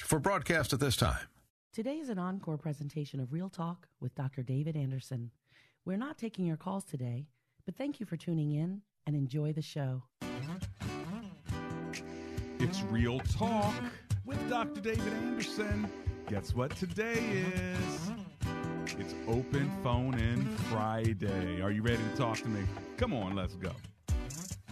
For broadcast at this time. Today is an encore presentation of Real Talk with Dr. David Anderson. We're not taking your calls today, but thank you for tuning in and enjoy the show. It's Real Talk with Dr. David Anderson. Guess what today is? It's Open Phone In Friday. Are you ready to talk to me? Come on, let's go.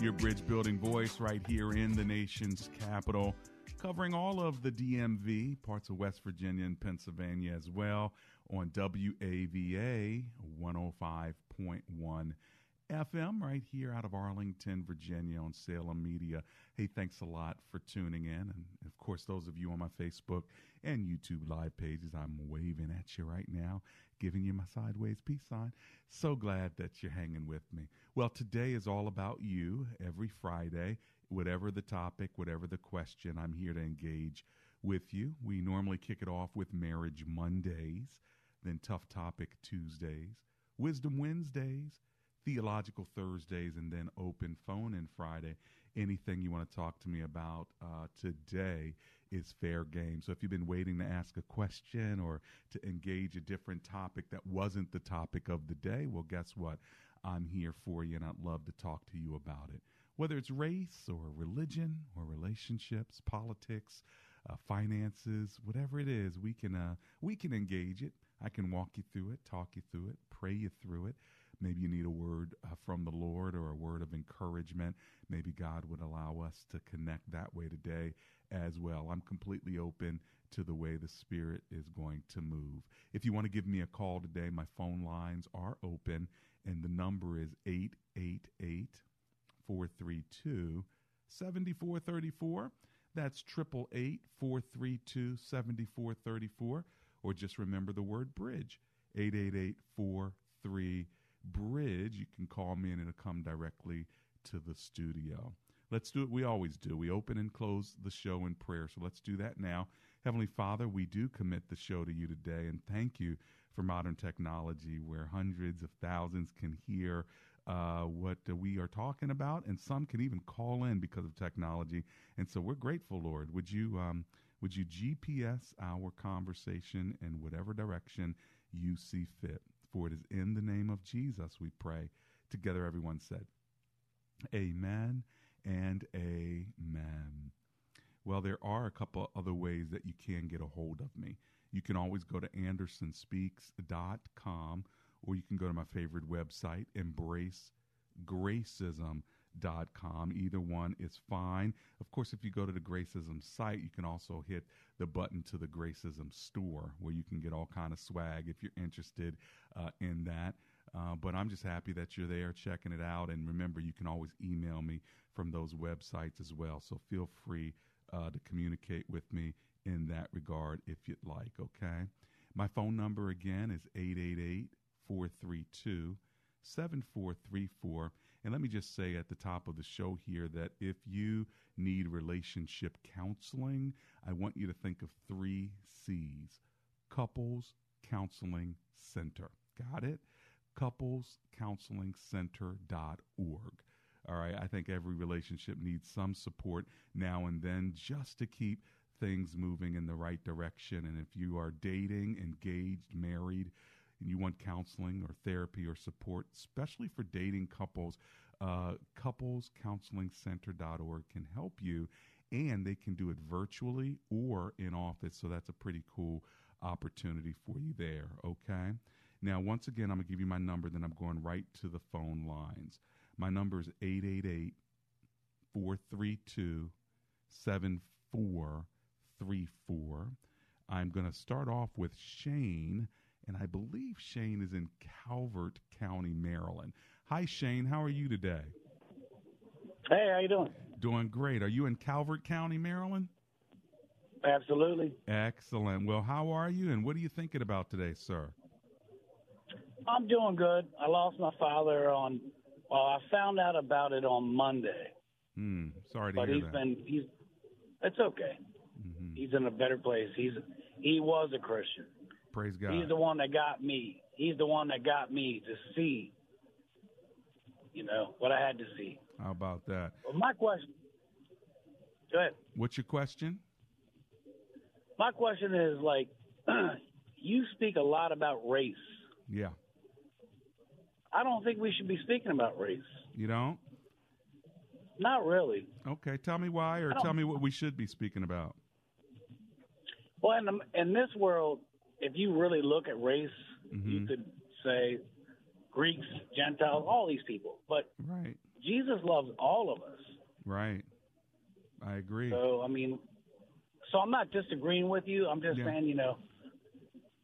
your bridge building voice right here in the nation's capital, covering all of the DMV, parts of West Virginia and Pennsylvania as well, on WAVA 105.1 FM right here out of Arlington, Virginia on Salem Media. Hey, thanks a lot for tuning in. And of course, those of you on my Facebook and YouTube live pages, I'm waving at you right now, giving you my sideways peace sign. So glad that you're hanging with me. Well, today is all about you every Friday. Whatever the topic, whatever the question, I'm here to engage with you. We normally kick it off with Marriage Mondays, then Tough Topic Tuesdays, Wisdom Wednesdays, Theological Thursdays, and then Open Phone in Friday. Anything you want to talk to me about uh, today is fair game. So if you've been waiting to ask a question or to engage a different topic that wasn't the topic of the day, well, guess what? I'm here for you and I'd love to talk to you about it. Whether it's race or religion or relationships, politics, uh, finances, whatever it is, we can uh, we can engage it. I can walk you through it, talk you through it, pray you through it. Maybe you need a word uh, from the Lord or a word of encouragement. Maybe God would allow us to connect that way today as well. I'm completely open to the way the Spirit is going to move. If you want to give me a call today, my phone lines are open, and the number is 888 432 7434. That's 888 432 7434. Or just remember the word bridge 888 43 bridge. You can call me and it'll come directly to the studio. Let's do it. We always do. We open and close the show in prayer. So let's do that now. Heavenly Father, we do commit the show to you today and thank you for modern technology where hundreds of thousands can hear uh, what uh, we are talking about, and some can even call in because of technology. And so we're grateful, Lord. Would you um, would you GPS our conversation in whatever direction you see fit? For it is in the name of Jesus we pray. Together, everyone said, Amen and Amen. Well, there are a couple other ways that you can get a hold of me. You can always go to andersonspeaks.com or you can go to my favorite website, embracegracism.com. Either one is fine. Of course, if you go to the Gracism site, you can also hit the button to the Gracism store where you can get all kind of swag if you're interested uh, in that. Uh, but I'm just happy that you're there checking it out. And remember, you can always email me from those websites as well. So feel free uh, to communicate with me in that regard if you'd like, okay? My phone number again is 888 432 7434. And let me just say at the top of the show here that if you need relationship counseling, I want you to think of three C's Couples Counseling Center. Got it? Couples Counseling CouplesCounselingCenter.org. All right, I think every relationship needs some support now and then just to keep things moving in the right direction. And if you are dating, engaged, married, and you want counseling or therapy or support, especially for dating couples, uh, couplescounselingcenter.org can help you. and they can do it virtually or in office. So that's a pretty cool opportunity for you there. Okay. Now, once again, I'm going to give you my number, then I'm going right to the phone lines. My number is 888 432 7434. I'm going to start off with Shane, and I believe Shane is in Calvert County, Maryland. Hi, Shane. How are you today? Hey, how you doing? Doing great. Are you in Calvert County, Maryland? Absolutely. Excellent. Well, how are you, and what are you thinking about today, sir? I'm doing good. I lost my father on. Well, I found out about it on Monday. Hmm. Sorry to but hear he's that. been he's. It's okay. Mhm. He's in a better place. He's he was a Christian. Praise God. He's the one that got me. He's the one that got me to see. You know what I had to see. How about that? Well, my question. Go ahead. What's your question? My question is like, you speak a lot about race. Yeah. I don't think we should be speaking about race. You don't? Not really. Okay. Tell me why, or tell me what we should be speaking about. Well, in, the, in this world, if you really look at race, you Mhm. could say Greeks, Gentiles, all these people. But Right. Jesus loves all of us. Right. I agree. So, I mean, so I'm not disagreeing with you. I'm just Yeah. saying, you know,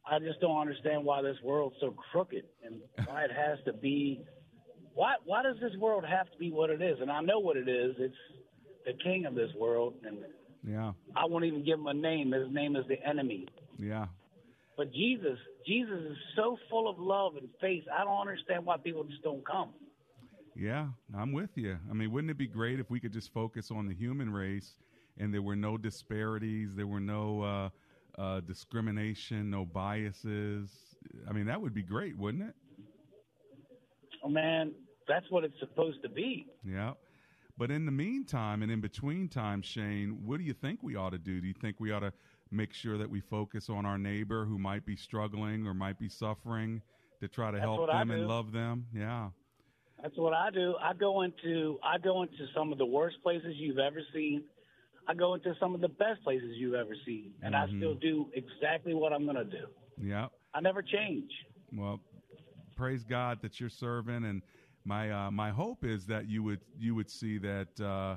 I just don't understand why this world's so crooked and why it has to be. Why why does this world have to be what it is? And I know what it is. It's the king of this world, and Yeah. I won't even give him a name. His name is the enemy. Yeah. But Jesus, Jesus is so full of love and faith. I don't understand why people just don't come. Yeah, I'm with you. I mean, wouldn't it be great if we could just focus on the human race and there were no disparities, there were no uh, uh, discrimination, no biases? I mean, that would be great, wouldn't it? Oh man, that's what it's supposed to be. Yeah. But in the meantime and in between time, Shane, what do you think we ought to do? Do you think we ought to make sure that we focus on our neighbor who might be struggling or might be suffering to try to That's help them and love them? Yeah. That's what I do. I go into I go into some of the worst places you've ever seen. I go into some of the best places you've ever seen, and I Mhm. still do exactly what I'm going to do. Yeah. I never change. Well, praise God that you're serving, and my uh, my hope is that you would you would see that. Uh,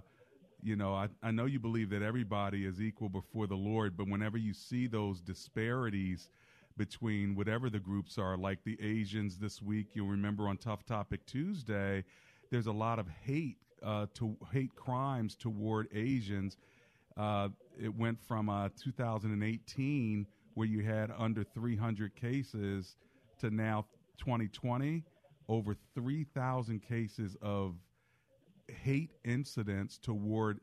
you know, I, I know you believe that everybody is equal before the Lord, but whenever you see those disparities between whatever the groups are, like the Asians this week, you'll remember on Tough Topic Tuesday, there's a lot of hate uh, to hate crimes toward Asians. Uh, it went from uh, 2018, where you had under 300 cases, to now 2020, over 3,000 cases of hate incidents toward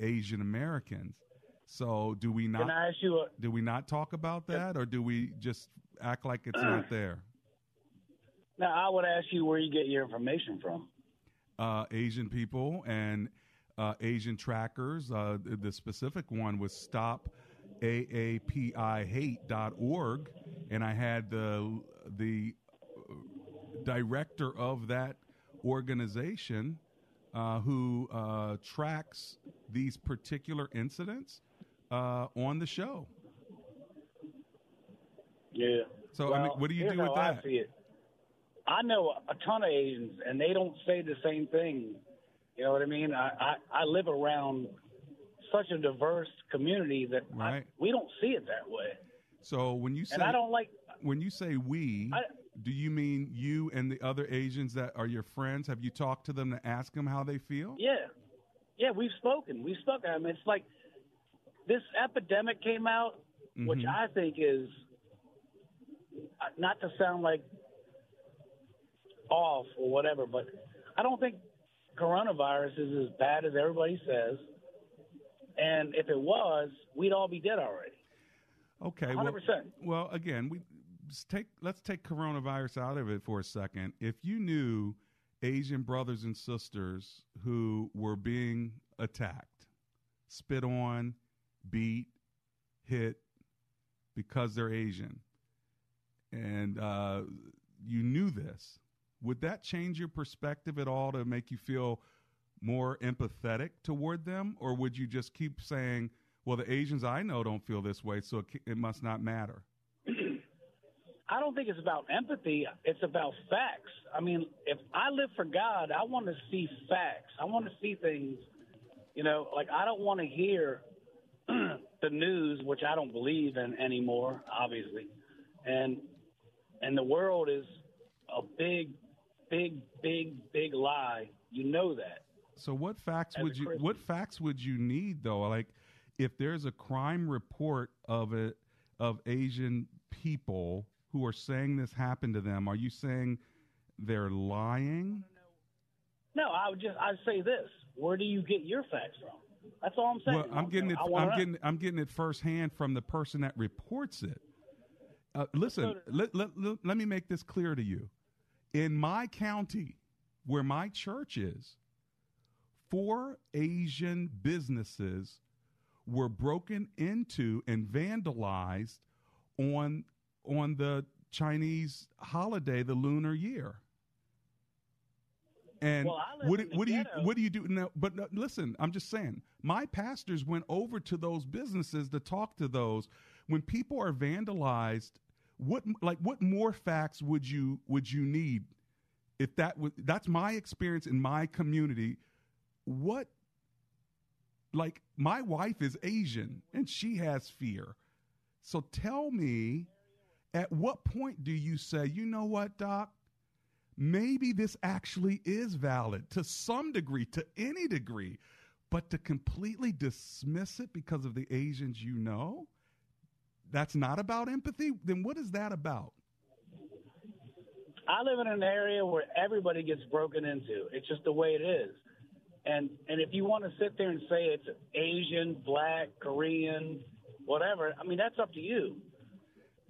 Asian Americans. So, do we not Can I ask you a do we not talk about that, or do we just act like it's not there? now? I would ask you where you get your information from. uh, Asian people and uh, Asian trackers. Uh, the, the specific one was stopaapihate.org, and I had the the director of that organization uh, who uh, tracks these particular incidents uh, on the show. Yeah. So, I mean, what do you do with that? I see it. I know a ton of Asians, and they don't say the same thing. You know what I mean? I I, I live around such a diverse community that I- Right. we don't see it that way. So, when you say And I don't like. when you say we, I- do you mean you and the other Asians that are your friends? Have you talked to them to ask them how they feel? Yeah, yeah, we've spoken. We've spoken. I mean, it's like this epidemic came out, which Mhm. I think is uh, not to sound like off or whatever, but I don't think coronavirus is as bad as everybody says. And if it was, we'd all be dead already. Okay, well, 100%. well, again, we take let's take coronavirus out of it for a second. If you knew Asian brothers and sisters who were being attacked, spit on, beat, hit because they're Asian, and uh, you knew this, would that change your perspective at all to make you feel more empathetic toward them, or would you just keep saying, "Well, the Asians I know don't feel this way, so it, it must not matter"? I don't think it's about empathy. It's about facts. I mean, if I live for God, I want to see facts. I want to see things. You know, like I don't want to hear the news, which I don't believe in anymore, obviously, and and the world is a big, big, big, big lie. You know that. So what facts would you what facts would you need though? Like if there's a crime report of it of Asian people who are saying this happened to them, are you saying they're lying? No, I would just I'd say this. Where do you get your facts from? That's all I'm saying. Well, I'm getting it. I'm getting. I'm getting it firsthand from the person that reports it. Uh, listen, let, let, let, let me make this clear to you. In my county, where my church is, four Asian businesses were broken into and vandalized on on the Chinese holiday, the Lunar Year. And well, what, what do you what do you do now? But uh, listen, I'm just saying, my pastors went over to those businesses to talk to those. When people are vandalized, what like what more facts would you would you need? If that was that's my experience in my community. What like my wife is Asian and she has fear. So tell me, at what point do you say, you know what, Doc? maybe this actually is valid to some degree, to any degree, but to completely dismiss it because of the Asians you know, that's not about empathy, then what is that about? I live in an area where everybody gets broken into. It's just the way it is. And and if you want to sit there and say it's Asian, black, Korean, whatever, I mean that's up to you.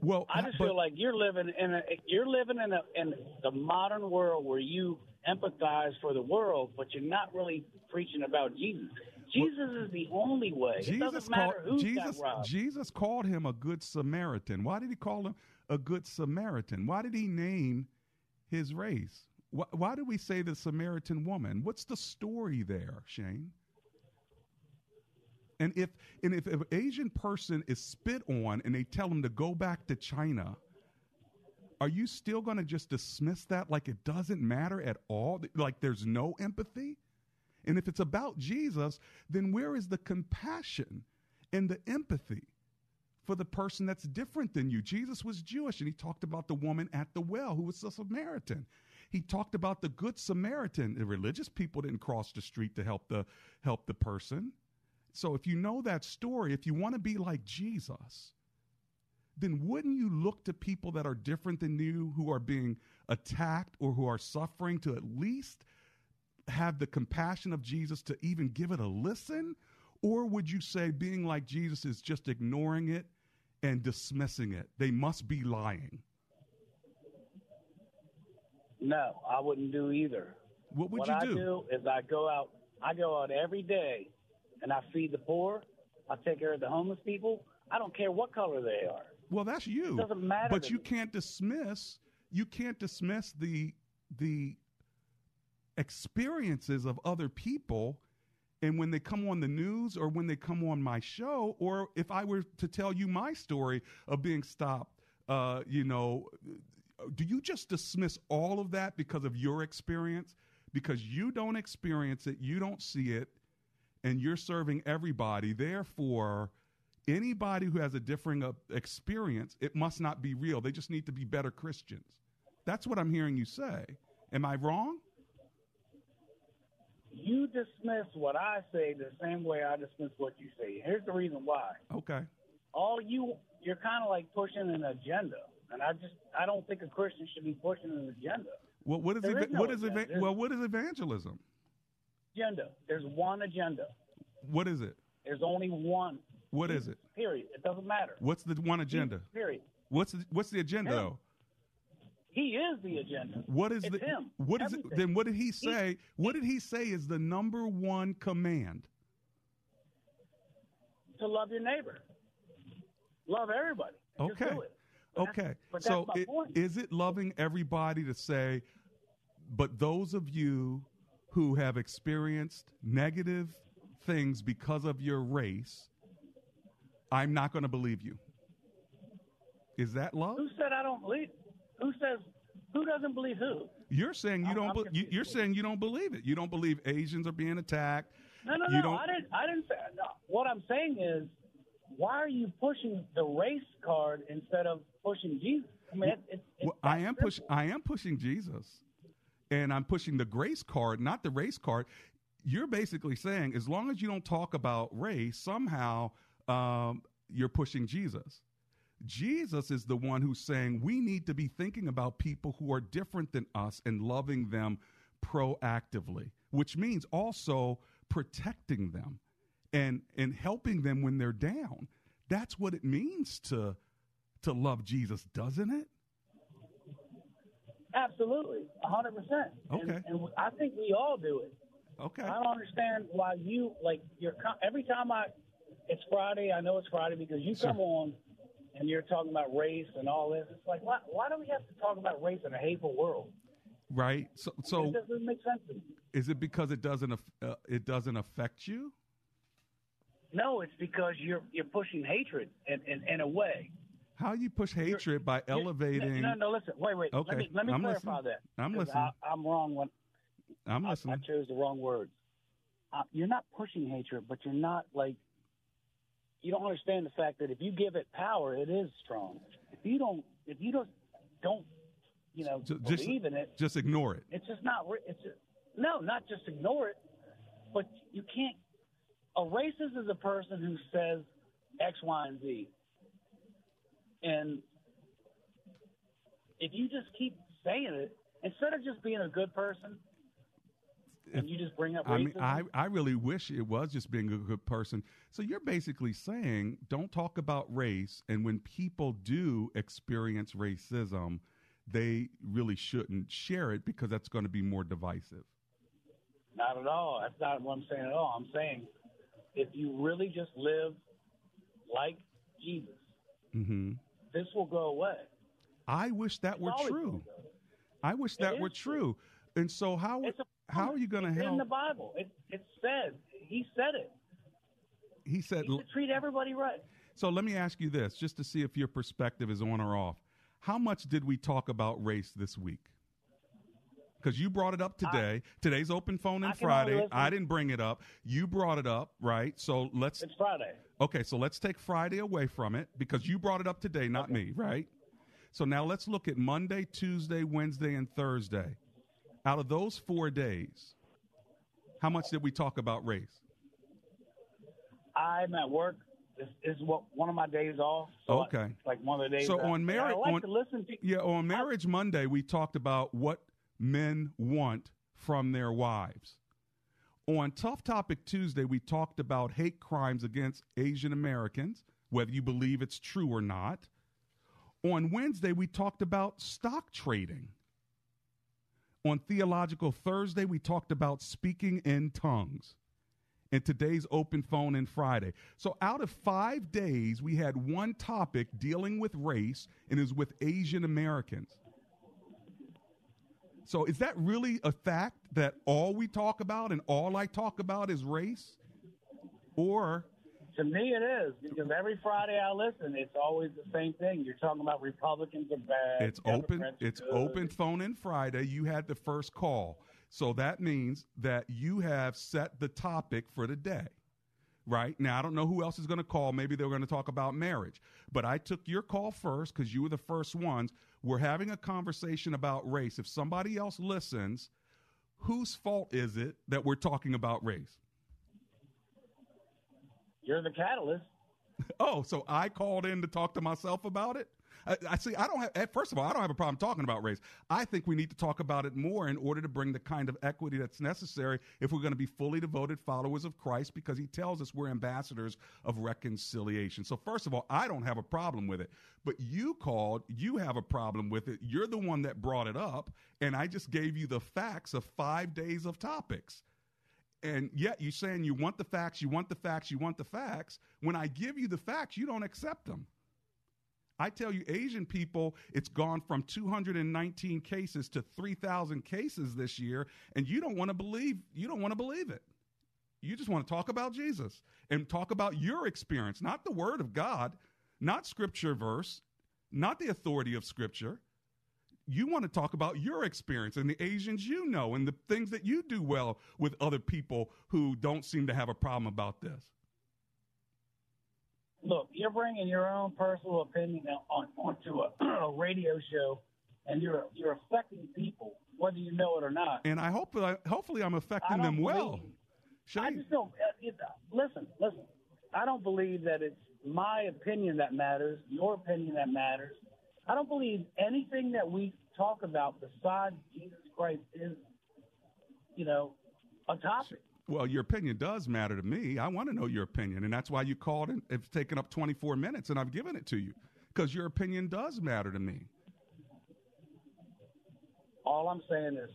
Well, I just but, feel like you're living in a you're living in a in the modern world where you empathize for the world, but you're not really preaching about Jesus. Jesus well, is the only way. Jesus called, Jesus, Jesus called him a good Samaritan. Why did he call him a good Samaritan? Why did he name his race? Why, why did we say the Samaritan woman? What's the story there, Shane? And if and if, an Asian person is spit on and they tell them to go back to China, are you still going to just dismiss that like it doesn't matter at all? Like there's no empathy? And if it's about Jesus, then where is the compassion and the empathy for the person that's different than you? Jesus was Jewish and he talked about the woman at the well who was a Samaritan. He talked about the good Samaritan. The religious people didn't cross the street to help the help the person. So if you know that story, if you want to be like Jesus, then wouldn't you look to people that are different than you, who are being attacked or who are suffering, to at least have the compassion of Jesus to even give it a listen? Or would you say being like Jesus is just ignoring it and dismissing it? They must be lying. No, I wouldn't do either. What would what you I do? do is I go out. I go out every day and I feed the poor. I take care of the homeless people. I don't care what color they are. Well, that's you. It doesn't matter. But you me. can't dismiss you can't dismiss the the experiences of other people and when they come on the news or when they come on my show or if I were to tell you my story of being stopped uh, you know do you just dismiss all of that because of your experience because you don't experience it you don't see it and you're serving everybody. Therefore, anybody who has a differing uh, experience, it must not be real. They just need to be better Christians. That's what I'm hearing you say. Am I wrong? You dismiss what I say the same way I dismiss what you say. Here's the reason why. Okay. All you you're kind of like pushing an agenda, and I just I don't think a Christian should be pushing an agenda. Well, what is, eva- is no what is eva- well what is evangelism? Agenda. There's one agenda. What is it? There's only one. What is it? Period. It doesn't matter. What's the one agenda? Period. What's the, what's the agenda him. though? He is the agenda. What is it's the him. what is Everything. it? Then what did he say? He, what did he say is the number one command? To love your neighbor. Love everybody. Okay. okay. That's, so it, is it loving everybody to say, but those of you who have experienced negative things because of your race, I'm not going to believe you. Is that love? Who said I don't believe? Who says? Who doesn't believe who? You're saying you I'm- don't. I'm be- you, you're saying you don't believe it. You don't believe Asians are being attacked. No, no, You no. don't- I didn't. I didn't say. No. What I'm saying is, why are you pushing the race card instead of pushing Jesus? I mean, it, it, it's Well, I am pushing. I am pushing Jesus, and I'm pushing the grace card, not the race card. You're basically saying as long as you don't talk about race, somehow um, you're pushing Jesus. Jesus is the one who's saying we need to be thinking about people who are different than us and loving them proactively, which means also protecting them and and helping them when they're down. That's what it means to to love Jesus, doesn't it? Absolutely, hundred percent. Okay. And, and I think we all do it. Okay. I don't understand why you like you're every time I it's Friday. I know it's Friday because you Sure. come on and you're talking about race and all this. It's like why why do we have to talk about race in a hateful world? Right. So, it so doesn't make sense to me. is it because it doesn't uh, it doesn't affect you? No, it's because you're you're pushing hatred in, in, in a way. How you push hatred by You're- elevating? No, no, listen. Wait, wait. Okay, Let me let me I'm clarify listening. that. I'm listening. I, I'm wrong when I'm I, I chose the wrong words. Uh, you're not pushing hatred, but you're not like you don't understand the fact that if you give it power, it is strong. If you don't, if you don't, don't, you know, Ju- just believe in it, just ignore it. it's just not. It's just, no, not just ignore it, but you can't. A racist is a person who says X, Y, and Z, and if you just keep saying it instead of just being a good person, and you just bring up I mean, I, I really wish it was just being a good person. So you're basically saying don't talk about race, and when people do experience racism, they really shouldn't share it because that's going to be more divisive. Not at all. That's not what I'm saying at all. I'm saying if you really just live like Jesus, hmm this will go away. I wish that It's were true. I wish that were is true. And so how how are you going to help? in the Bible? It, it said he said it. he said. He treat everybody right. So let me ask you this, just to see if your perspective is on or off. How much did we talk about race this week? Because you brought it up today. Today's open phone and only Friday. I didn't bring it up. You brought it up, right? So let's It's Friday. okay. So let's take Friday away from it because you brought it up today, not me, right? So now let's look at Monday, Tuesday, Wednesday, and Thursday. Out of those four days, how much did we talk about race? I'm at work. This is what one of my days off. So Okay. it's like one of the days. So on marriage, I like on, to listen to. yeah, on Marriage Monday, we talked about what men want from their wives. On Tough Topic Tuesday, we talked about hate crimes against Asian Americans, whether you believe it's true or not. On Wednesday, we talked about stock trading. On Theological Thursday, we talked about speaking in tongues. And today's open phone and Friday. So out of five days, we had one topic dealing with race, and was with Asian Americans. So is that really a fact that all we talk about and all I talk about is race? Or To me, it is because every Friday I listen, it's always the same thing. You're talking about Republicans are bad. it's open Democrats are it's good. open phone in Friday. You had the first call. So that means that you have set the topic for the day. Right? Now I don't know who else is going to call. Maybe they're going to talk about marriage. But I took your call first cuz you were the first ones. We're having a conversation about race. If somebody else listens, whose fault is it that we're talking about race? You're the catalyst. Oh, so I called in to talk to myself about it? I, I see. I don't have. eh, First of all, I don't have a problem talking about race. I think we need to talk about it more in order to bring the kind of equity that's necessary if we're going to be fully devoted followers of Christ, because He tells us we're ambassadors of reconciliation. So, first of all, I don't have a problem with it. But you called. You have a problem with it. You're the one that brought it up, and I just gave you the facts of five days of topics. And yet you're saying you want the facts, you want the facts, you want the facts. When I give you the facts, you don't accept them. I tell you, Asian people, it's gone from 219 cases to 3,000 cases this year, and you don't want to believe you don't want to believe it. You just want to talk about Jesus and talk about your experience, not the Word of God, not Scripture verse, not the authority of Scripture. You want to talk about your experience and the Asians you know and the things that you do well with other people who don't seem to have a problem about this. Look, you're bringing your own personal opinion on, onto a, a radio show, and you're you're affecting people whether you know it or not. And I hope, hopefully, I'm affecting them well. Shane. I just don't. Uh, listen, listen. I don't believe that it's my opinion that matters, your opinion that matters. I don't believe anything that we talk about besides Jesus Christ is, you know, a topic. Well, your opinion does matter to me. I want to know your opinion, and that's why you called and it's taken up 24 minutes, and I've given it to you because your opinion does matter to me. All I'm saying is,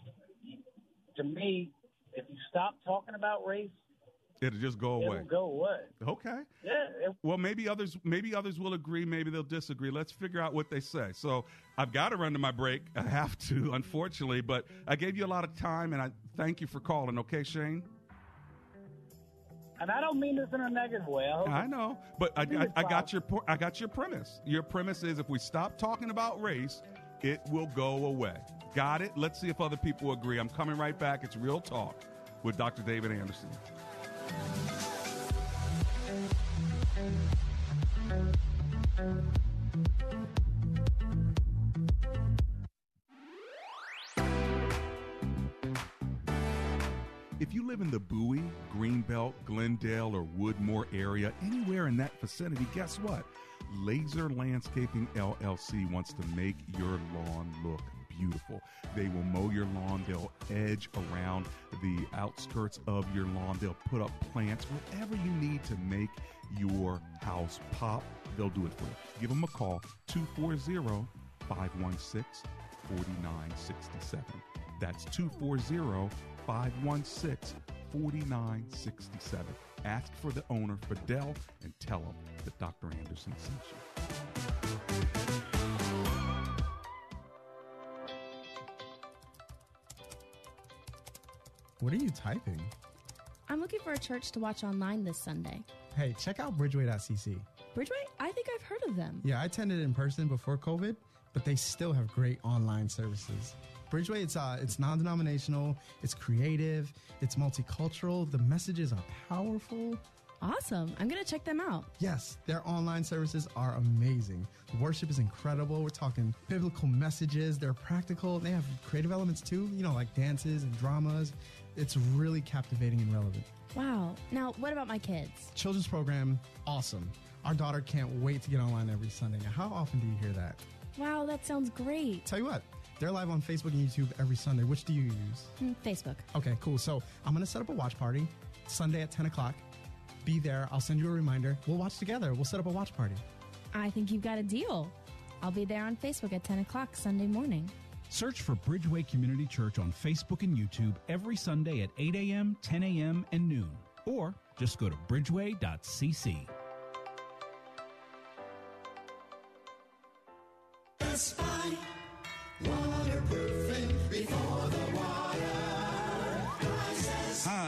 to me, if you stop talking about race, It'll just go away. It'll go away. Okay. Yeah. Well, maybe others maybe others will agree. Maybe they'll disagree. Let's figure out what they say. So I've got to run to my break. I have to, unfortunately. But I gave you a lot of time, and I thank you for calling. Okay, Shane. And I don't mean this in a negative way. I, I know, but I, I, I got your I got your premise. Your premise is if we stop talking about race, it will go away. Got it? Let's see if other people agree. I'm coming right back. It's Real Talk with Dr. David Anderson. If you live in the Bowie, Greenbelt, Glendale, or Woodmore area, anywhere in that vicinity, guess what? Laser Landscaping LLC wants to make your lawn look beautiful. They will mow your lawn, they'll edge around the outskirts of your lawn, they'll put up plants, whatever you need to make your house pop, they'll do it for you. Give them a call 240 516 4967. That's 240 516 4967. Ask for the owner, Fidel, and tell him that Dr. Anderson sent you. What are you typing? I'm looking for a church to watch online this Sunday. Hey, check out bridgeway.cc. Bridgeway? I think I've heard of them. Yeah, I attended in person before COVID, but they still have great online services. Bridgeway, it's uh, it's non-denominational, it's creative, it's multicultural. The messages are powerful. Awesome. I'm going to check them out. Yes, their online services are amazing. Worship is incredible. We're talking biblical messages. They're practical. They have creative elements too, you know, like dances and dramas. It's really captivating and relevant. Wow. Now, what about my kids? Children's program, awesome. Our daughter can't wait to get online every Sunday. Now, how often do you hear that? Wow, that sounds great. Tell you what, they're live on Facebook and YouTube every Sunday. Which do you use? Mm, Facebook. Okay, cool. So I'm going to set up a watch party Sunday at 10 o'clock. Be there. I'll send you a reminder. We'll watch together. We'll set up a watch party. I think you've got a deal. I'll be there on Facebook at 10 o'clock Sunday morning. Search for Bridgeway Community Church on Facebook and YouTube every Sunday at 8 a.m., 10 a.m., and noon. Or just go to bridgeway.cc.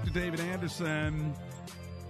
Dr. David Anderson.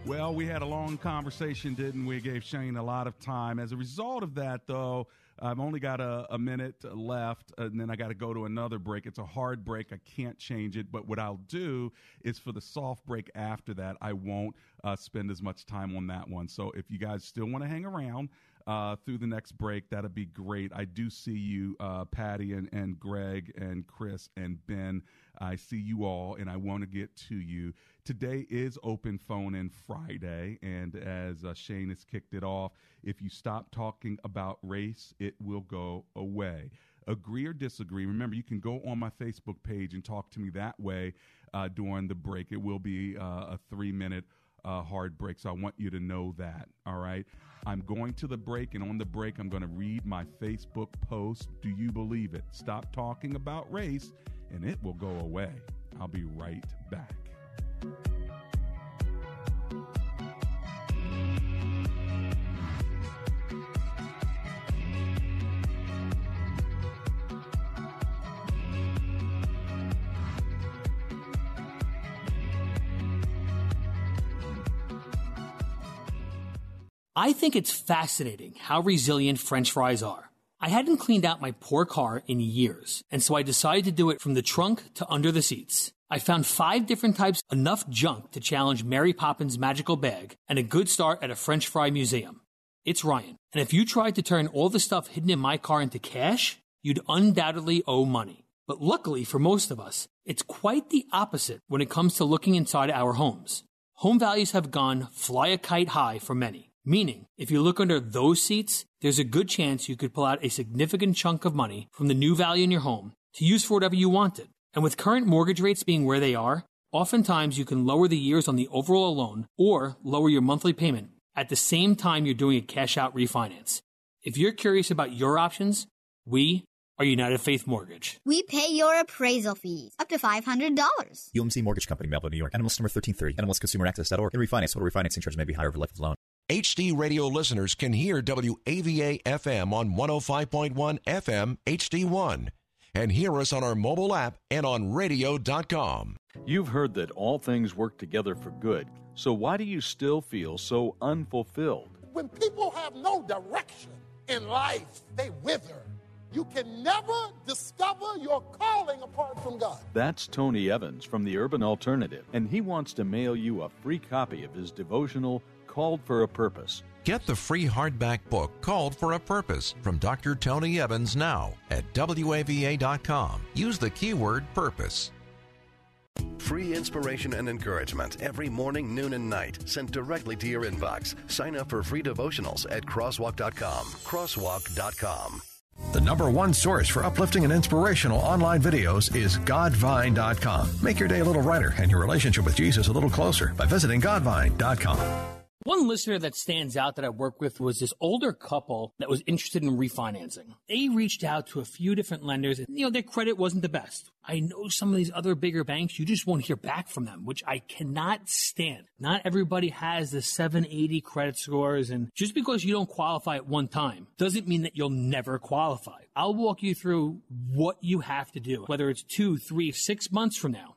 Well, we had a long conversation, didn't we? Gave Shane a lot of time. As a result of that, though, I've only got a, a minute left, and then I got to go to another break. It's a hard break. I can't change it. But what I'll do is for the soft break after that, I won't uh, spend as much time on that one. So if you guys still want to hang around, uh, through the next break. That'd be great. I do see you, uh, Patty and, and Greg and Chris and Ben. I see you all, and I want to get to you. Today is Open Phone In Friday, and as uh, Shane has kicked it off, if you stop talking about race, it will go away. Agree or disagree? Remember, you can go on my Facebook page and talk to me that way uh, during the break. It will be uh, a three minute uh, hard break, so I want you to know that. All right. I'm going to the break, and on the break, I'm going to read my Facebook post. Do you believe it? Stop talking about race, and it will go away. I'll be right back. I think it's fascinating how resilient French fries are. I hadn't cleaned out my poor car in years, and so I decided to do it from the trunk to under the seats. I found five different types, enough junk to challenge Mary Poppins' magical bag, and a good start at a French fry museum. It's Ryan, and if you tried to turn all the stuff hidden in my car into cash, you'd undoubtedly owe money. But luckily for most of us, it's quite the opposite when it comes to looking inside our homes. Home values have gone fly a kite high for many. Meaning, if you look under those seats, there's a good chance you could pull out a significant chunk of money from the new value in your home to use for whatever you wanted. And with current mortgage rates being where they are, oftentimes you can lower the years on the overall loan or lower your monthly payment at the same time you're doing a cash out refinance. If you're curious about your options, we are United Faith Mortgage. We pay your appraisal fees up to $500. UMC Mortgage Company, Melville, New York. NMLS number 1330. NMLSConsumerAccess.org. And refinance. Total refinancing charge may be higher over life of loan. HD radio listeners can hear WAVA FM on 105.1 FM HD1 and hear us on our mobile app and on radio.com. You've heard that all things work together for good, so why do you still feel so unfulfilled? When people have no direction in life, they wither. You can never discover your calling apart from God. That's Tony Evans from the Urban Alternative, and he wants to mail you a free copy of his devotional Called for a Purpose. Get the free hardback book Called for a Purpose from Dr. Tony Evans now at WAVA.com. Use the keyword purpose. Free inspiration and encouragement every morning, noon, and night sent directly to your inbox. Sign up for free devotionals at crosswalk.com. Crosswalk.com. The number one source for uplifting and inspirational online videos is Godvine.com. Make your day a little brighter and your relationship with Jesus a little closer by visiting Godvine.com. One listener that stands out that I worked with was this older couple that was interested in refinancing. They reached out to a few different lenders and, you know, their credit wasn't the best. I know some of these other bigger banks, you just won't hear back from them, which I cannot stand. Not everybody has the 780 credit scores and just because you don't qualify at one time doesn't mean that you'll never qualify. I'll walk you through what you have to do, whether it's two, three, six months from now.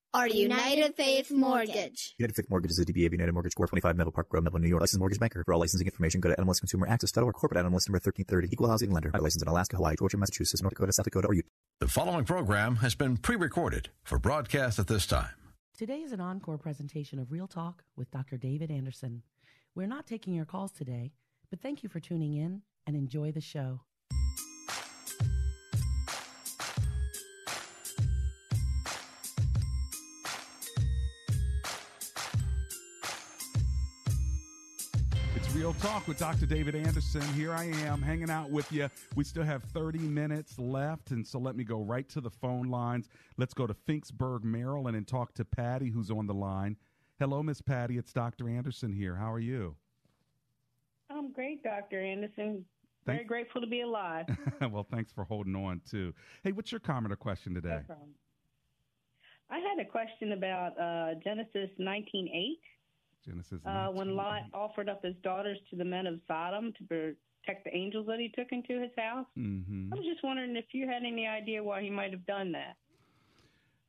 are United Faith Mortgage. United Faith Mortgage is a DBA of United Mortgage Corp. 25 Melville Park Road, Melville, New York. Licensed mortgage banker. For all licensing information, go to NMLSConsumerAccess.org. Corporate NMLS number 1330. Equal housing lender. Licensed in Alaska, Hawaii, Georgia, Massachusetts, North Dakota, South Dakota, or Utah. The following program has been pre-recorded for broadcast at this time. Today is an encore presentation of Real Talk with Dr. David Anderson. We're not taking your calls today, but thank you for tuning in and enjoy the show. Real Talk with Dr. David Anderson. Here I am hanging out with you. We still have 30 minutes left, and so let me go right to the phone lines. Let's go to Finksburg, Maryland, and talk to Patty, who's on the line. Hello, Miss Patty. It's Dr. Anderson here. How are you? I'm great, Dr. Anderson. Very grateful to be alive. well, thanks for holding on, too. Hey, what's your comment or question today? No. I had a question about uh, Genesis 19:8. Genesis. Uh, when Lot offered up his daughters to the men of Sodom to protect the angels that he took into his house. hmm I was just wondering if you had any idea why he might have done that.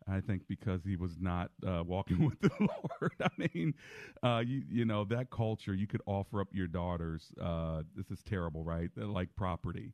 I think because he was not uh, walking with the Lord. I mean, uh, you you know that culture. You could offer up your daughters. Uh, this is terrible, right? They're like property.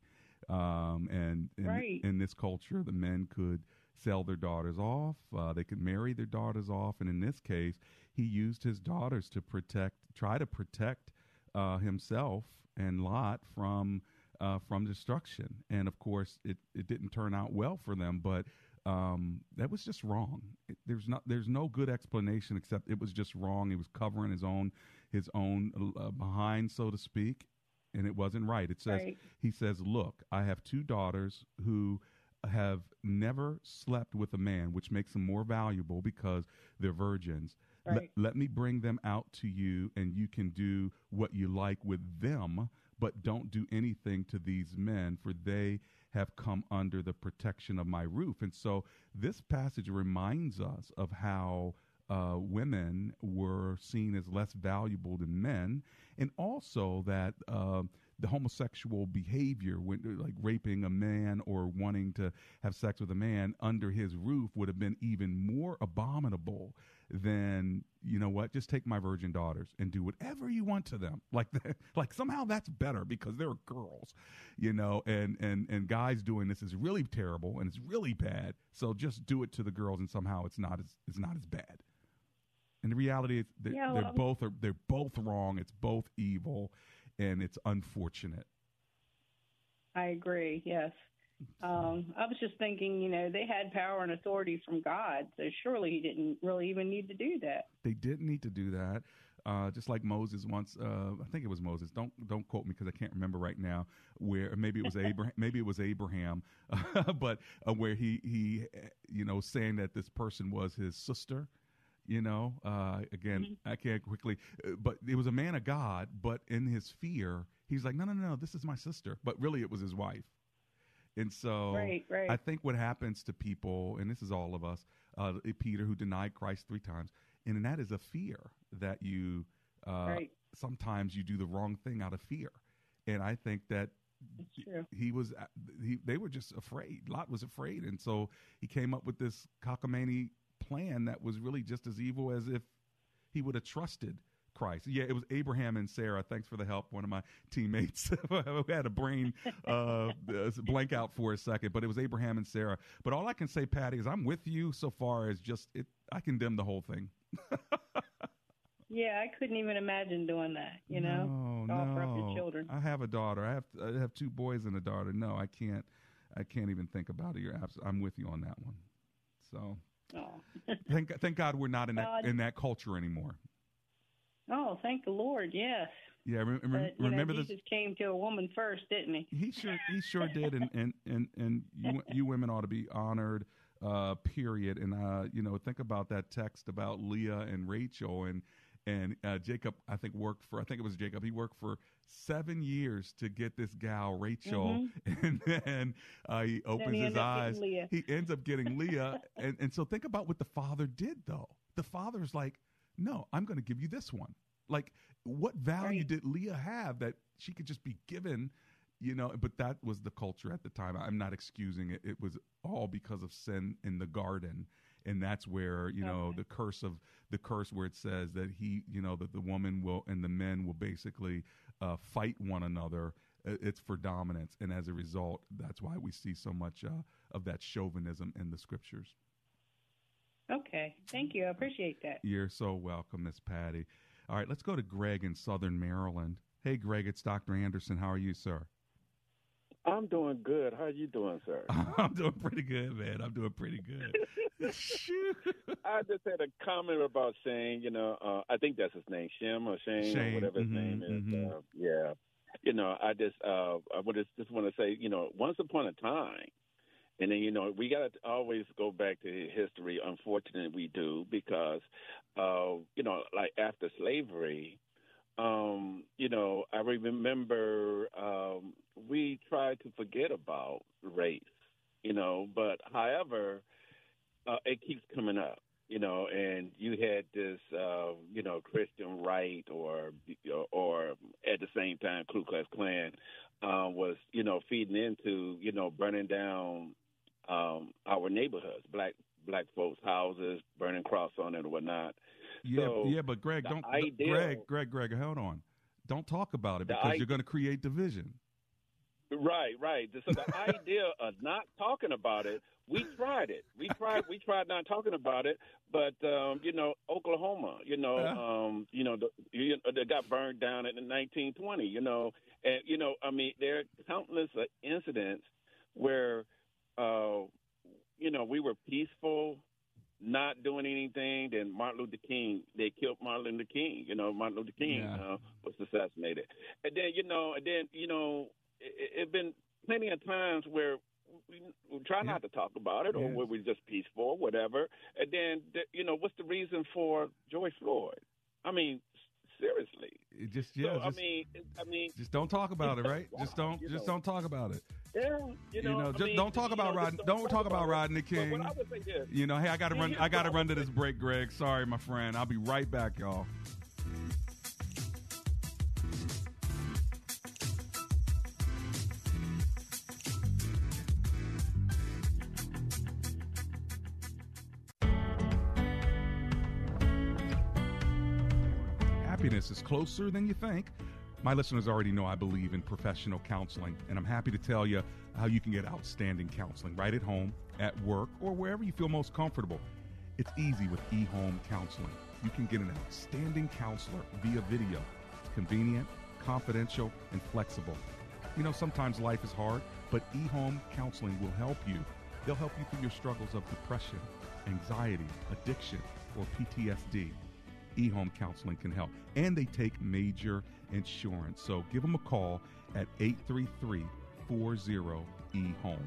Um, and in, Right. in this culture, the men could sell their daughters off. Uh, they could marry their daughters off. And in this case, he used his daughters to protect, try to protect uh, himself and Lot from uh, from destruction. And of course, it, it didn't turn out well for them. But um, that was just wrong. It, there's not there's no good explanation except it was just wrong. He was covering his own his own uh, behind, so to speak, and it wasn't right. It says Right. he says, "Look, I have two daughters who." Have never slept with a man, which makes them more valuable because they're virgins. Let- Right. let me bring them out to you, and you can do what you like with them, but don't do anything to these men, for they have come under the protection of my roof. And so this passage reminds us of how uh, women were seen as less valuable than men, and also that uh, the homosexual behavior, when, like raping a man or wanting to have sex with a man under his roof, would have been even more abominable than you know what? Just take my virgin daughters and do whatever you want to them. Like, like somehow that's better because they're girls, you know. And and and guys doing this is really terrible and it's really bad. So just do it to the girls, and somehow it's not as it's not as bad. And the reality is they're, Yeah, they're um both are they're both wrong. It's both evil, and it's unfortunate. I agree. Yes. Um, I was just thinking, you know, they had power and authority from God, so surely he didn't really even need to do that. They didn't need to do that. Uh, just like Moses once, uh, I think it was Moses. Don't don't quote me because I can't remember right now. Where maybe it was Abraham, maybe it was Abraham, but uh, where he he, you know, saying that this person was his sister. You know, uh, again, I can't quickly, uh, but it was a man of God. But in his fear, he's like, no, no, no, this is my sister. But really, it was his wife. And so Right, right. I think what happens to people, and this is all of us, uh, Peter who denied Christ three times, and that is a fear that you uh, Right. sometimes you do the wrong thing out of fear. And I think that he was uh, he, they were just afraid. Lot was afraid, and so he came up with this cockamamie plan that was really just as evil as if he would have trusted Christ. Yeah, it was Abraham and Sarah. Thanks for the help. One of my teammates who had a brain uh, blank out for a second, but it was Abraham and Sarah. But all I can say, Patty, is I'm with you so far as just it. I condemn the whole thing. Yeah, I couldn't even imagine doing that, you know, no, to offer up your children. I have a daughter. I have I have two boys and a daughter. No, I can't. I can't even think about it. You're abs- I'm with you on that one. So Oh. thank thank God we're not in that in that culture anymore. oh, thank the Lord, yes. Yeah, re- But, remember know, this. Jesus came to a woman first, didn't he? He sure he sure did, and and and and you you women ought to be honored. Uh, period. And uh, you know, think about that text about Leah and Rachel, and and uh, Jacob. I think worked for. I think it was Jacob. He worked for seven years to get this gal Rachel, and then uh, he opens he his eyes. He ends up getting Leah, and and so think about what the father did, though. The father's like, no, I'm going to give you this one. Like, what value did Leah have that she could just be given? You know, but that was the culture at the time. I'm not excusing it. It was all because of sin in the garden. And that's where, you know, the curse of the curse where it says that he, you know, that the woman will and the men will basically uh, fight one another. It's for dominance. And as a result, that's why we see so much uh, of that chauvinism in the scriptures. Okay, thank you. I appreciate that. You're so welcome, Miss Patty. All right, let's go to Greg in Southern Maryland. Hey, Greg, it's Dr. Anderson. How are you, sir? I'm doing good. How are you doing, sir? I'm doing pretty good, man. I'm doing pretty good. I just had a comment about Shane. You know, uh, I think that's his name, Shem or Shane, Shane, or whatever his mhm, name is. mhm. Uh, yeah. You know, I just uh, I would just, just want to say, you know, once upon a time, and then you know we got to always go back to history. Unfortunately, we do because, uh, you know, like after slavery, um, you know, I remember um, we try to forget about race, you know, but however, uh, it keeps coming up. You know, and you had this, uh, you know, Christian right, or or at the same time, Ku Klux Klan uh, was, you know, feeding into, you know, burning down um, our neighborhoods, black black folks' houses, burning cross on it or whatnot. Yeah, So, yeah, but Greg, don't idea- Greg, Greg, Greg, hold on. Don't talk about it because i- you're going to create division. Right, right. So the idea of not talking about it, we tried it. We tried. We tried not talking about it, but um, you know, Oklahoma, you know, um, you know, the, you know, they got burned down in 1920. You know, and you know, I mean, there are countless uh, incidents where, uh, you know, we were peaceful, not doing anything. Then Martin Luther King, they killed Martin Luther King. You know, Martin Luther King Yeah. uh, was assassinated, and then you know, and then you know, it, it been plenty of times where we, we try not to talk about it, or Yeah. where we're just peaceful, or whatever. And then, th- you know, what's the reason for George Floyd? I mean, seriously. It just yeah, so, just, I mean, I mean, just don't talk about it, right? Just don't, just know. don't talk about it. yeah, you know, I just mean, don't talk about know, Rod. just Don't talk about it. Rodney King. what I would say this, You know, hey, I got to run. I got to run to this break, Greg. Sorry, my friend. I'll be right back, y'all. Closer than you think. My listeners already know I believe in professional counseling, and I'm happy to tell you how you can get outstanding counseling right at home, at work, or wherever you feel most comfortable. It's easy with eHome Counseling. You can get an outstanding counselor via video. It's convenient, confidential, and flexible. You know, sometimes life is hard, but eHome Counseling will help you. They'll help you through your struggles of depression, anxiety, addiction, or PTSD eHome Counseling can help. And they take major insurance. So give them a call at 833 40 eHome.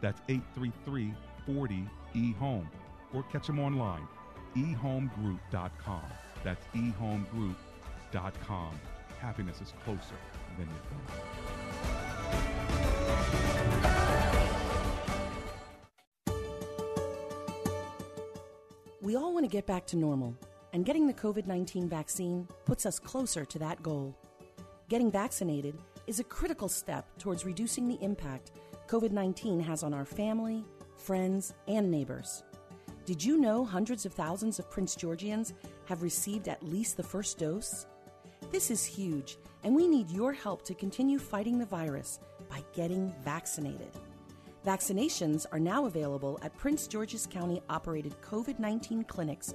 That's 833 40 eHome. Or catch them online, ehomegroup.com. That's ehomegroup.com. Happiness is closer than you think. We all want to get back to normal, and getting the COVID 19 vaccine puts us closer to that goal. Getting vaccinated is a critical step towards reducing the impact COVID 19 has on our family, friends, and neighbors. Did you know hundreds of thousands of Prince Georgians have received at least the first dose? This is huge, and we need your help to continue fighting the virus by getting vaccinated. Vaccinations are now available at Prince George's County operated COVID 19 clinics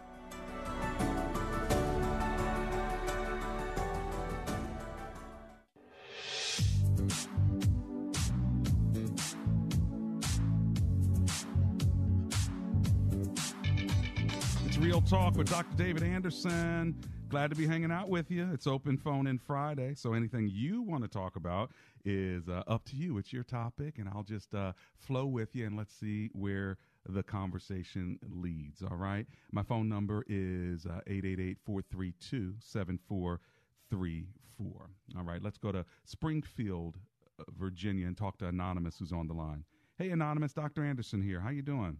Talk with Dr. David Anderson. Glad to be hanging out with you. It's open phone in Friday, so anything you want to talk about is uh, up to you. It's your topic, and I'll just uh, flow with you and let's see where the conversation leads. All right. My phone number is uh, 888 432 7434. All right. Let's go to Springfield, uh, Virginia, and talk to Anonymous, who's on the line. Hey, Anonymous, Dr. Anderson here. How you doing?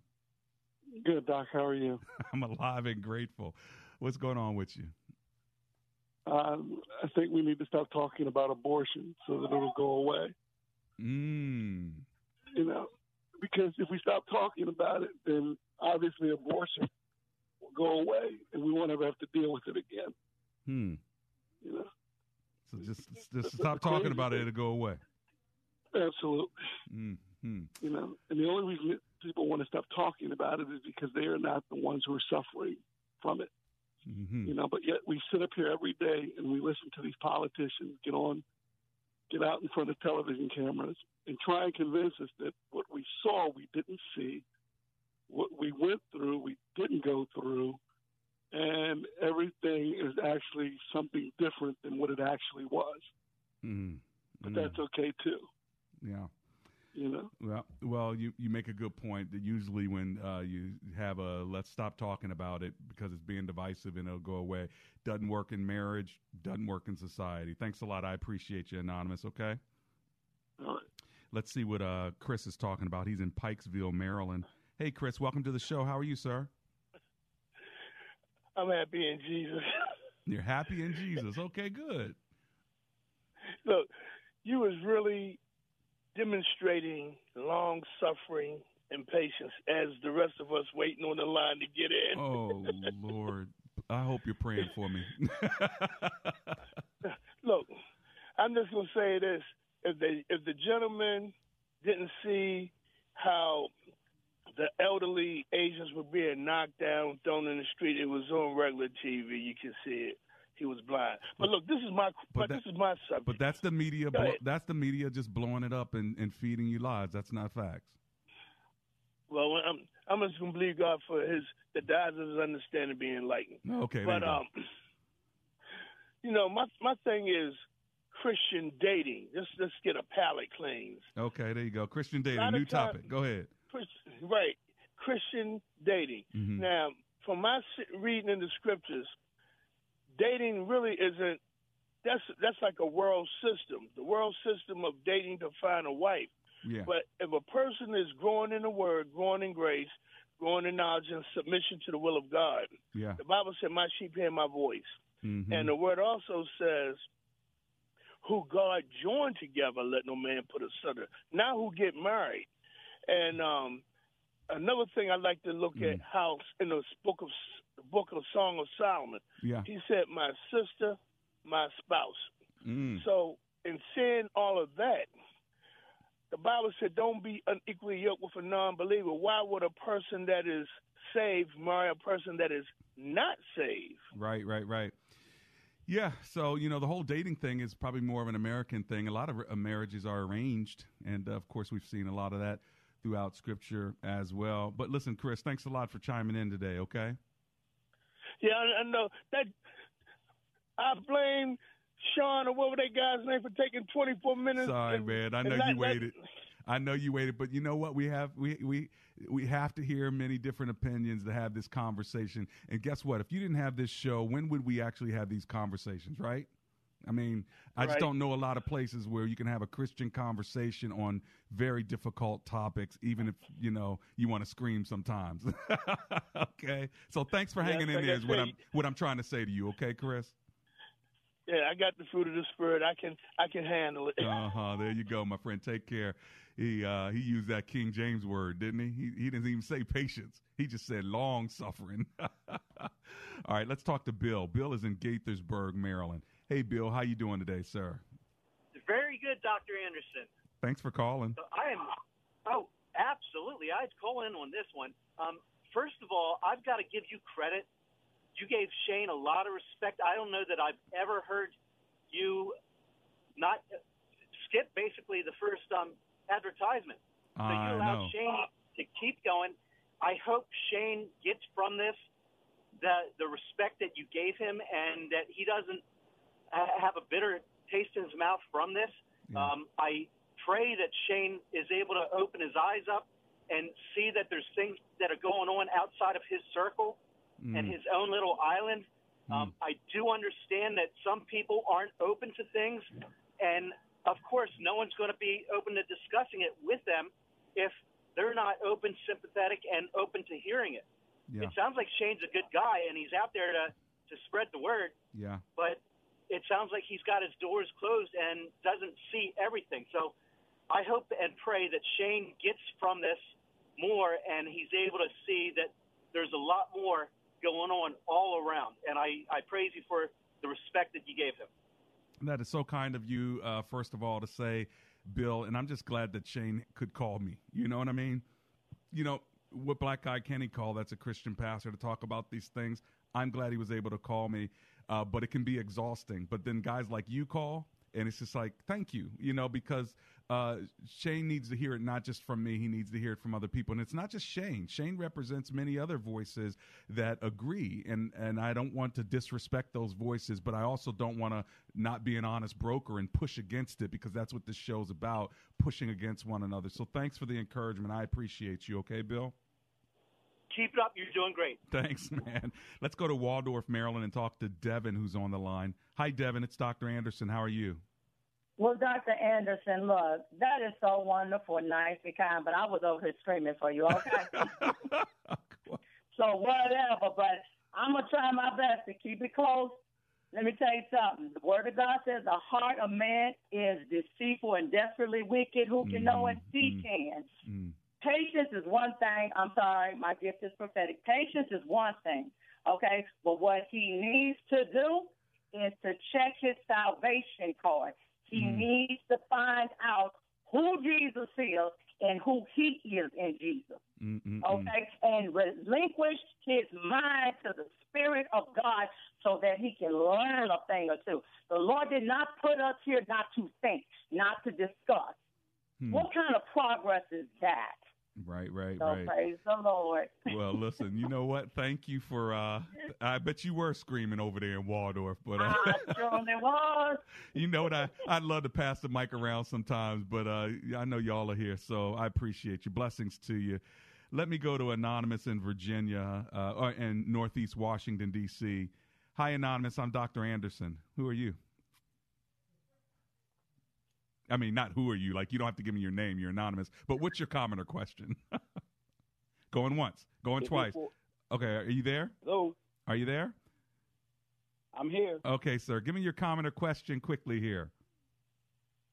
Good, Doc. How are you? I'm alive and grateful. What's going on with you? Um, I think we need to stop talking about abortion so that it'll go away. Mm. You know, because if we stop talking about it, then obviously abortion will go away, and we won't ever have to deal with it again. Hmm. You know, So just just stop talking about it; it'll go away. absolutely. Mm. Hmm. You know, and the only reason people want to stop talking about it is because they are not the ones who are suffering from it. Mm-hmm. you know but yet we sit up here every day and we listen to these politicians get on get out in front of television cameras and try and convince us that what we saw we didn't see what we went through we didn't go through and everything is actually something different than what it actually was. Mm. But that's okay too. Yeah. You know. Well, well, you, you make a good point that usually when uh, you have a let's stop talking about it because it's being divisive and it'll go away, doesn't work in marriage, doesn't work in society. Thanks a lot. I appreciate you, Anonymous. Okay. All right. Let's see what uh, Chris is talking about. He's in Pikesville, Maryland. Hey, Chris, welcome to the show. How are you, sir? I'm happy in Jesus. You're happy in Jesus. Okay, good. Look, you was really demonstrating long suffering and patience as the rest of us waiting on the line to get in. Oh, Lord. I hope you're praying for me. Look, I'm just gonna say this: if the if the gentleman didn't see how the elderly Asians were being knocked down, thrown in the street, it was on regular TV. You can see it. He was blind. But look, this is my but, that- this is my subject. But that's the media. Blo- that's the media just blowing it up and, and feeding you lies. That's not facts. Well, I'm I'm just gonna believe God for his the eyes of his understanding being enlightened. Okay, but you um, you know, my my thing is Christian dating. Let's let's get a palate cleanse. Okay, there you go. Christian dating, new time- topic. Go ahead. Christian, right, Christian dating. Mhm. Now, from my reading in the scriptures, dating really isn't. That's that's like a world system. The world system of dating to find a wife. Yeah. But if a person is growing in the Word, growing in grace, growing in knowledge and submission to the will of God, Yeah. the Bible said, "My sheep hear my voice," Mhm. and the Word also says, "Who God joined together, let no man put asunder." Now, who get married, and um, another thing I like to look Mm. at how in the book of the book of Song of Solomon, Yeah. he said, "My sister, my spouse." Mm. So, in saying all of that, the Bible said, "Don't be unequally yoked with a non-believer." Why would a person that is saved marry a person that is not saved? Right, right, right. Yeah, so you know the whole dating thing is probably more of an American thing. A lot of uh, marriages are arranged, and uh, of course we've seen a lot of that throughout Scripture as well. But listen, Chris, thanks a lot for chiming in today. Okay. Yeah, I, I know that. I blame Sean or whatever that guy's name for taking 24 minutes. Sorry, and- man. I know not you waited. I know you waited, but you know what? We have we we we have to hear many different opinions to have this conversation. And guess what? If you didn't have this show, when would we actually have these conversations? Right? I mean, I just don't know a lot of places where you can have a Christian conversation on very difficult topics, even if you know you want to scream sometimes. okay, so thanks for hanging in there. What I'm what I'm trying to say to you. Okay, Chris. Yeah, I got the fruit of the spirit. I can I can handle it. Uh huh. There you go, my friend. Take care. He uh, he used that King James word, didn't he? He he didn't even say patience. He just said long suffering. All right, let's talk to Bill. Bill is in Gaithersburg, Maryland. Hey, Bill, how you doing today, sir? Very good, Dr. Anderson. Thanks for calling. So I am, oh, absolutely. I'd call in on this one. Um, first of all, I've got to give you credit. You gave Shane a lot of respect. I don't know that I've ever heard you not skip basically the first um, advertisement. So you I allowed know. Shane to keep going. I hope Shane gets from this the the respect that you gave him, and that he doesn't have a bitter taste in his mouth from this. Um, I pray that Shane is able to open his eyes up and see that there's things that are going on outside of his circle and Mm. his own little island. Um, I do understand that some people aren't open to things, and of course, no one's going to be open to discussing it with them if they're not open, sympathetic, and open to hearing it. Yeah. It sounds like Shane's a good guy, and he's out there to to spread the word Yeah. but it sounds like he's got his doors closed and doesn't see everything. So I hope and pray that Shane gets from this more and he's able to see that there's a lot more going on all around. And I, I praise you for the respect that you gave him. That is so kind of you, uh, first of all, to say, Bill, and I'm just glad that Shane could call me. You know what I mean? You know, what Black Guy Kenny call that's a Christian pastor to talk about these things. I'm glad he was able to call me, uh, but it can be exhausting. But then guys like you call, and it's just like, thank you, you know, because uh, Shane needs to hear it not just from me, he needs to hear it from other people. And it's not just Shane. Shane represents many other voices that agree. And, and I don't want to disrespect those voices, but I also don't want to not be an honest broker and push against it because that's what this show's about pushing against one another. So thanks for the encouragement. I appreciate you. Okay, Bill? Keep it up. You're doing great. Thanks, man. Let's go to Waldorf, Maryland, and talk to Devin, who's on the line. Hi, Devin. It's Dr. Anderson. How are you? Well, Dr. Anderson, look, that is so wonderful, nice and kind, but I was over here screaming for you, okay? so whatever, but I'm going to try my best to keep it close. Let me tell you something. The Word of God says the heart of man is deceitful and desperately wicked. Who can know it? Mm-hmm. He mm-hmm. can. Mm-hmm. Patience is one thing. I'm sorry, my gift is prophetic. Patience is one thing, okay? But what he needs to do is to check his salvation card. He needs to find out who Jesus is and who he is in Jesus. Okay? And relinquish his mind to the Spirit of God so that he can learn a thing or two. The Lord did not put us here not to think, not to discuss. Hmm. What kind of progress is that? Right, right, So right. praise the Lord. Well, listen, you know what? Thank you for. uh I bet you were screaming over there in Waldorf, but uh, I surely was. you know what? I I'd love to pass the mic around sometimes, but uh I know y'all are here, so I appreciate you. Blessings to you. Let me go to anonymous in Virginia, uh, or in Northeast Washington D.C. Hi, anonymous. I'm Dr. Anderson. Who are you? I mean, not who are you. Like you don't have to give me your name. You're anonymous. But what's your comment or question? going once, going twice. Okay, are you there? Hello, Are you there? I'm here. Okay, sir. Give me your comment or question quickly here.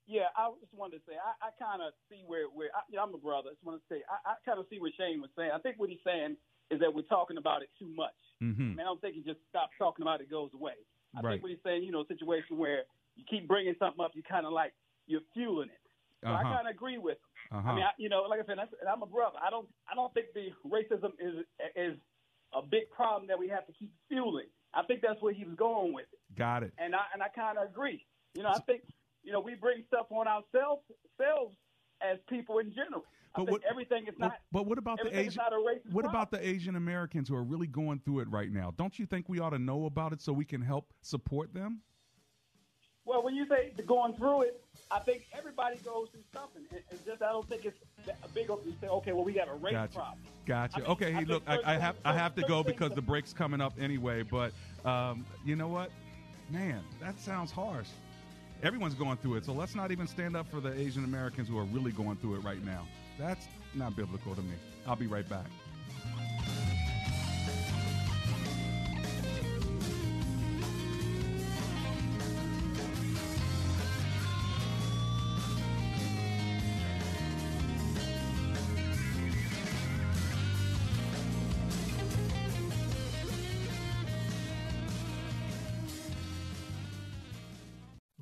Yeah, I just wanted to say I, I kind of see where where I, you know, I'm a brother. I just want to say I, I kind of see what Shane was saying. I think what he's saying is that we're talking about it too much. Mhm. I mean, I don't think he just stops talking about it, it goes away. I Right. think what he's saying, you know, a situation where you keep bringing something up, you kind of like you're fueling it. So I Uh-huh. kind of agree with him. Uh-huh. I mean, I, you know, like I said, and I'm a brother. I don't I don't think the racism is is a big problem that we have to keep fueling. I think that's where he was going with it. Got it. and I and I kind of agree. You know, I think you know we bring stuff on ourselves selves as people in general. I But think what- everything is not. But what about the Asian? not a racist What problem. about the Asian Americans who are really going through it right now? Don't you think we ought to know about it so we can help support them? Well, when you say going through it, I think everybody goes through something. It's just I don't think it's a big. You say, okay, well we got a race Gotcha. problem. Gotcha. I mean, okay, I hey, look, I, I have I have to go because the break's coming up anyway. But um, you know what, man, that sounds harsh. Everyone's going through it, so let's not even stand up for the Asian Americans who are really going through it right now. That's not biblical to me. I'll be right back.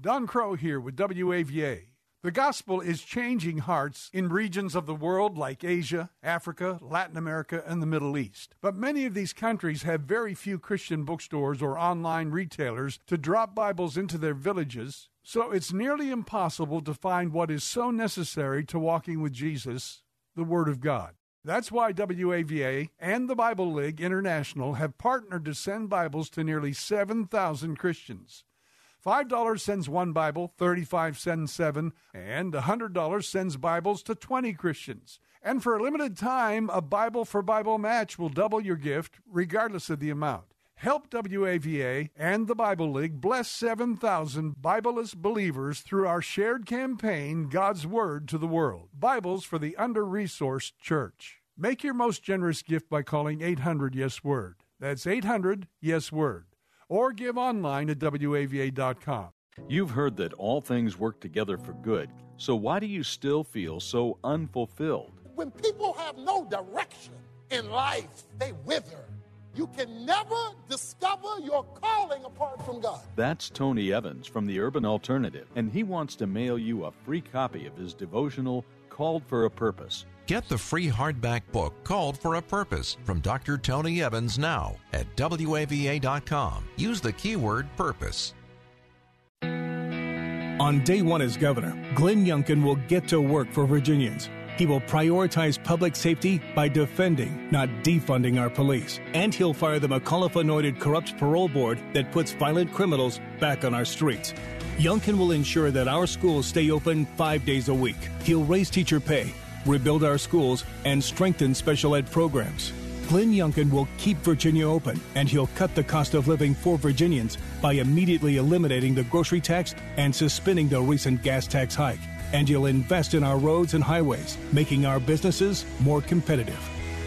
Don Crow here with WAVA. The gospel is changing hearts in regions of the world like Asia, Africa, Latin America, and the Middle East. But many of these countries have very few Christian bookstores or online retailers to drop Bibles into their villages, so it's nearly impossible to find what is so necessary to walking with Jesus the Word of God. That's why WAVA and the Bible League International have partnered to send Bibles to nearly 7,000 Christians. $5 sends one Bible, 35 sends seven, and $100 sends Bibles to 20 Christians. And for a limited time, a Bible for Bible match will double your gift, regardless of the amount. Help WAVA and the Bible League bless 7,000 Bibleless believers through our shared campaign, God's Word to the World Bibles for the Under Resourced Church. Make your most generous gift by calling 800 Yes Word. That's 800 Yes Word. Or give online at WAVA.com. You've heard that all things work together for good, so why do you still feel so unfulfilled? When people have no direction in life, they wither. You can never discover your calling apart from God. That's Tony Evans from the Urban Alternative, and he wants to mail you a free copy of his devotional Called for a Purpose. Get the free hardback book Called for a Purpose from Dr. Tony Evans now at WAVA.com. Use the keyword purpose. On day one as governor, Glenn Youngkin will get to work for Virginians. He will prioritize public safety by defending, not defunding our police. And he'll fire the McAuliffe anointed corrupt parole board that puts violent criminals back on our streets. Youngkin will ensure that our schools stay open five days a week. He'll raise teacher pay, rebuild our schools, and strengthen special ed programs. Glenn Youngkin will keep Virginia open, and he'll cut the cost of living for Virginians by immediately eliminating the grocery tax and suspending the recent gas tax hike. And he'll invest in our roads and highways, making our businesses more competitive.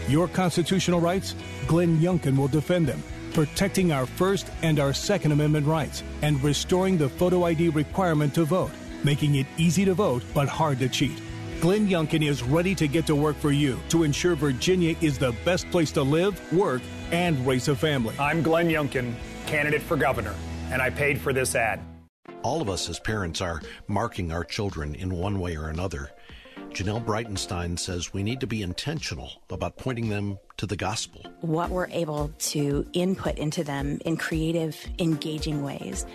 Your constitutional rights? Glenn Youngkin will defend them, protecting our First and our Second Amendment rights, and restoring the photo ID requirement to vote, making it easy to vote but hard to cheat. Glenn Youngkin is ready to get to work for you to ensure Virginia is the best place to live, work, and raise a family. I'm Glenn Youngkin, candidate for governor, and I paid for this ad. All of us as parents are marking our children in one way or another. Janelle Breitenstein says we need to be intentional about pointing them to the gospel. What we're able to input into them in creative, engaging ways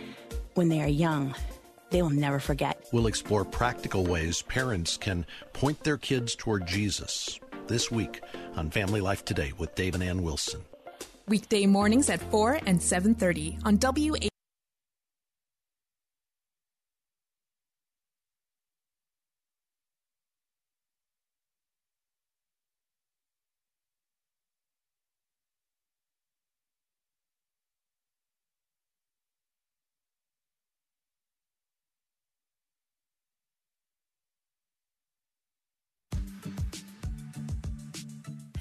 when they are young, they will never forget. We'll explore practical ways parents can point their kids toward Jesus this week on Family Life Today with Dave and Ann Wilson. Weekday mornings at 4 and 7:30 on WA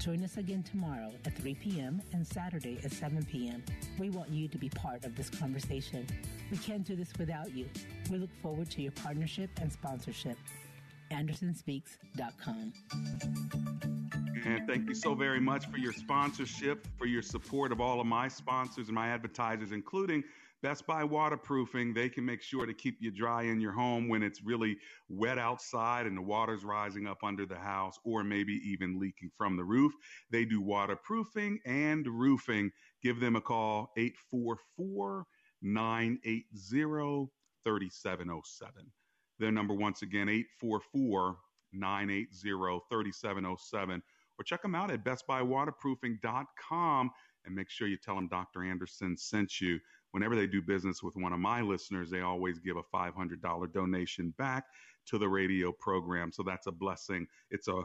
Join us again tomorrow at 3 p.m. and Saturday at 7 p.m. We want you to be part of this conversation. We can't do this without you. We look forward to your partnership and sponsorship. AndersonSpeaks.com. And thank you so very much for your sponsorship, for your support of all of my sponsors and my advertisers, including Best Buy Waterproofing. They can make sure to keep you dry in your home when it's really wet outside and the water's rising up under the house or maybe even leaking from the roof. They do waterproofing and roofing. Give them a call, 844 980 3707. Their number, once again, 844 980 3707. Or check them out at bestbuywaterproofing.com and make sure you tell them Dr. Anderson sent you. Whenever they do business with one of my listeners, they always give a $500 donation back to the radio program. So that's a blessing. It's a,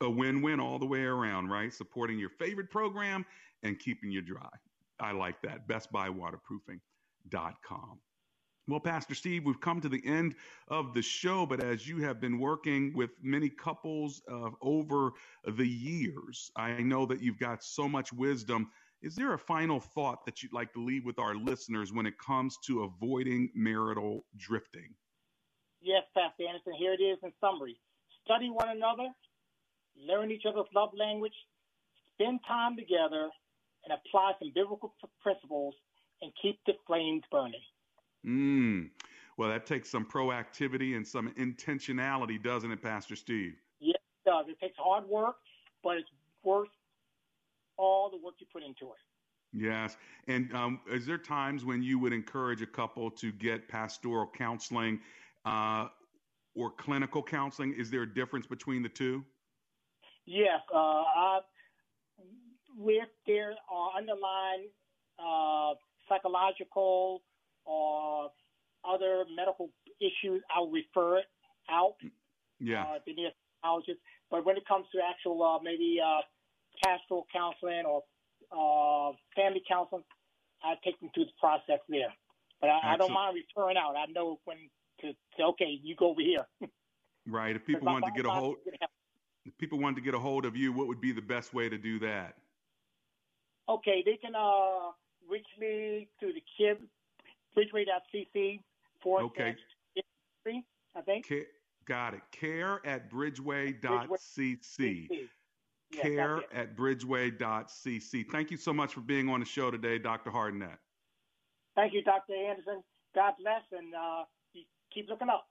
a win win all the way around, right? Supporting your favorite program and keeping you dry. I like that. BestBuyWaterproofing.com. Well, Pastor Steve, we've come to the end of the show, but as you have been working with many couples uh, over the years, I know that you've got so much wisdom. Is there a final thought that you'd like to leave with our listeners when it comes to avoiding marital drifting? Yes, Pastor Anderson, here it is in summary. Study one another, learn each other's love language, spend time together, and apply some biblical principles and keep the flames burning. Mm. Well, that takes some proactivity and some intentionality, doesn't it, Pastor Steve? Yes, it does. It takes hard work, but it's worth all the work you put into it. Yes. And um, is there times when you would encourage a couple to get pastoral counseling uh, or clinical counseling? Is there a difference between the two? Yes, uh, I, if there are underlying uh, psychological or other medical issues, I'll refer it out. Yeah. Uh, if they need a psychologist. But when it comes to actual uh, maybe uh, pastoral counseling or uh, family counseling, I take them through the process there. But I, I don't mind referring out. I know when to say, okay, you go over here. Right. If people wanted to get a hold, if people wanted to get a hold of you, what would be the best way to do that? Okay, they can uh, reach me through the kid bridgeway.cc forward Okay. I think. Got it. Care at bridgeway.cc. Yes, Care at bridgeway.cc. Thank you so much for being on the show today, Dr. Hardnett. Thank you, Dr. Anderson. God bless, and uh, keep looking up.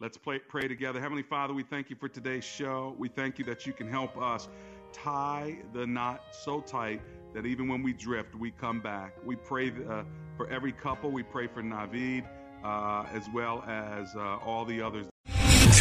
Let's pray, pray together. Heavenly Father, we thank you for today's show. We thank you that you can help us tie the knot so tight that even when we drift, we come back. We pray uh, for every couple. We pray for Navid uh, as well as uh, all the others.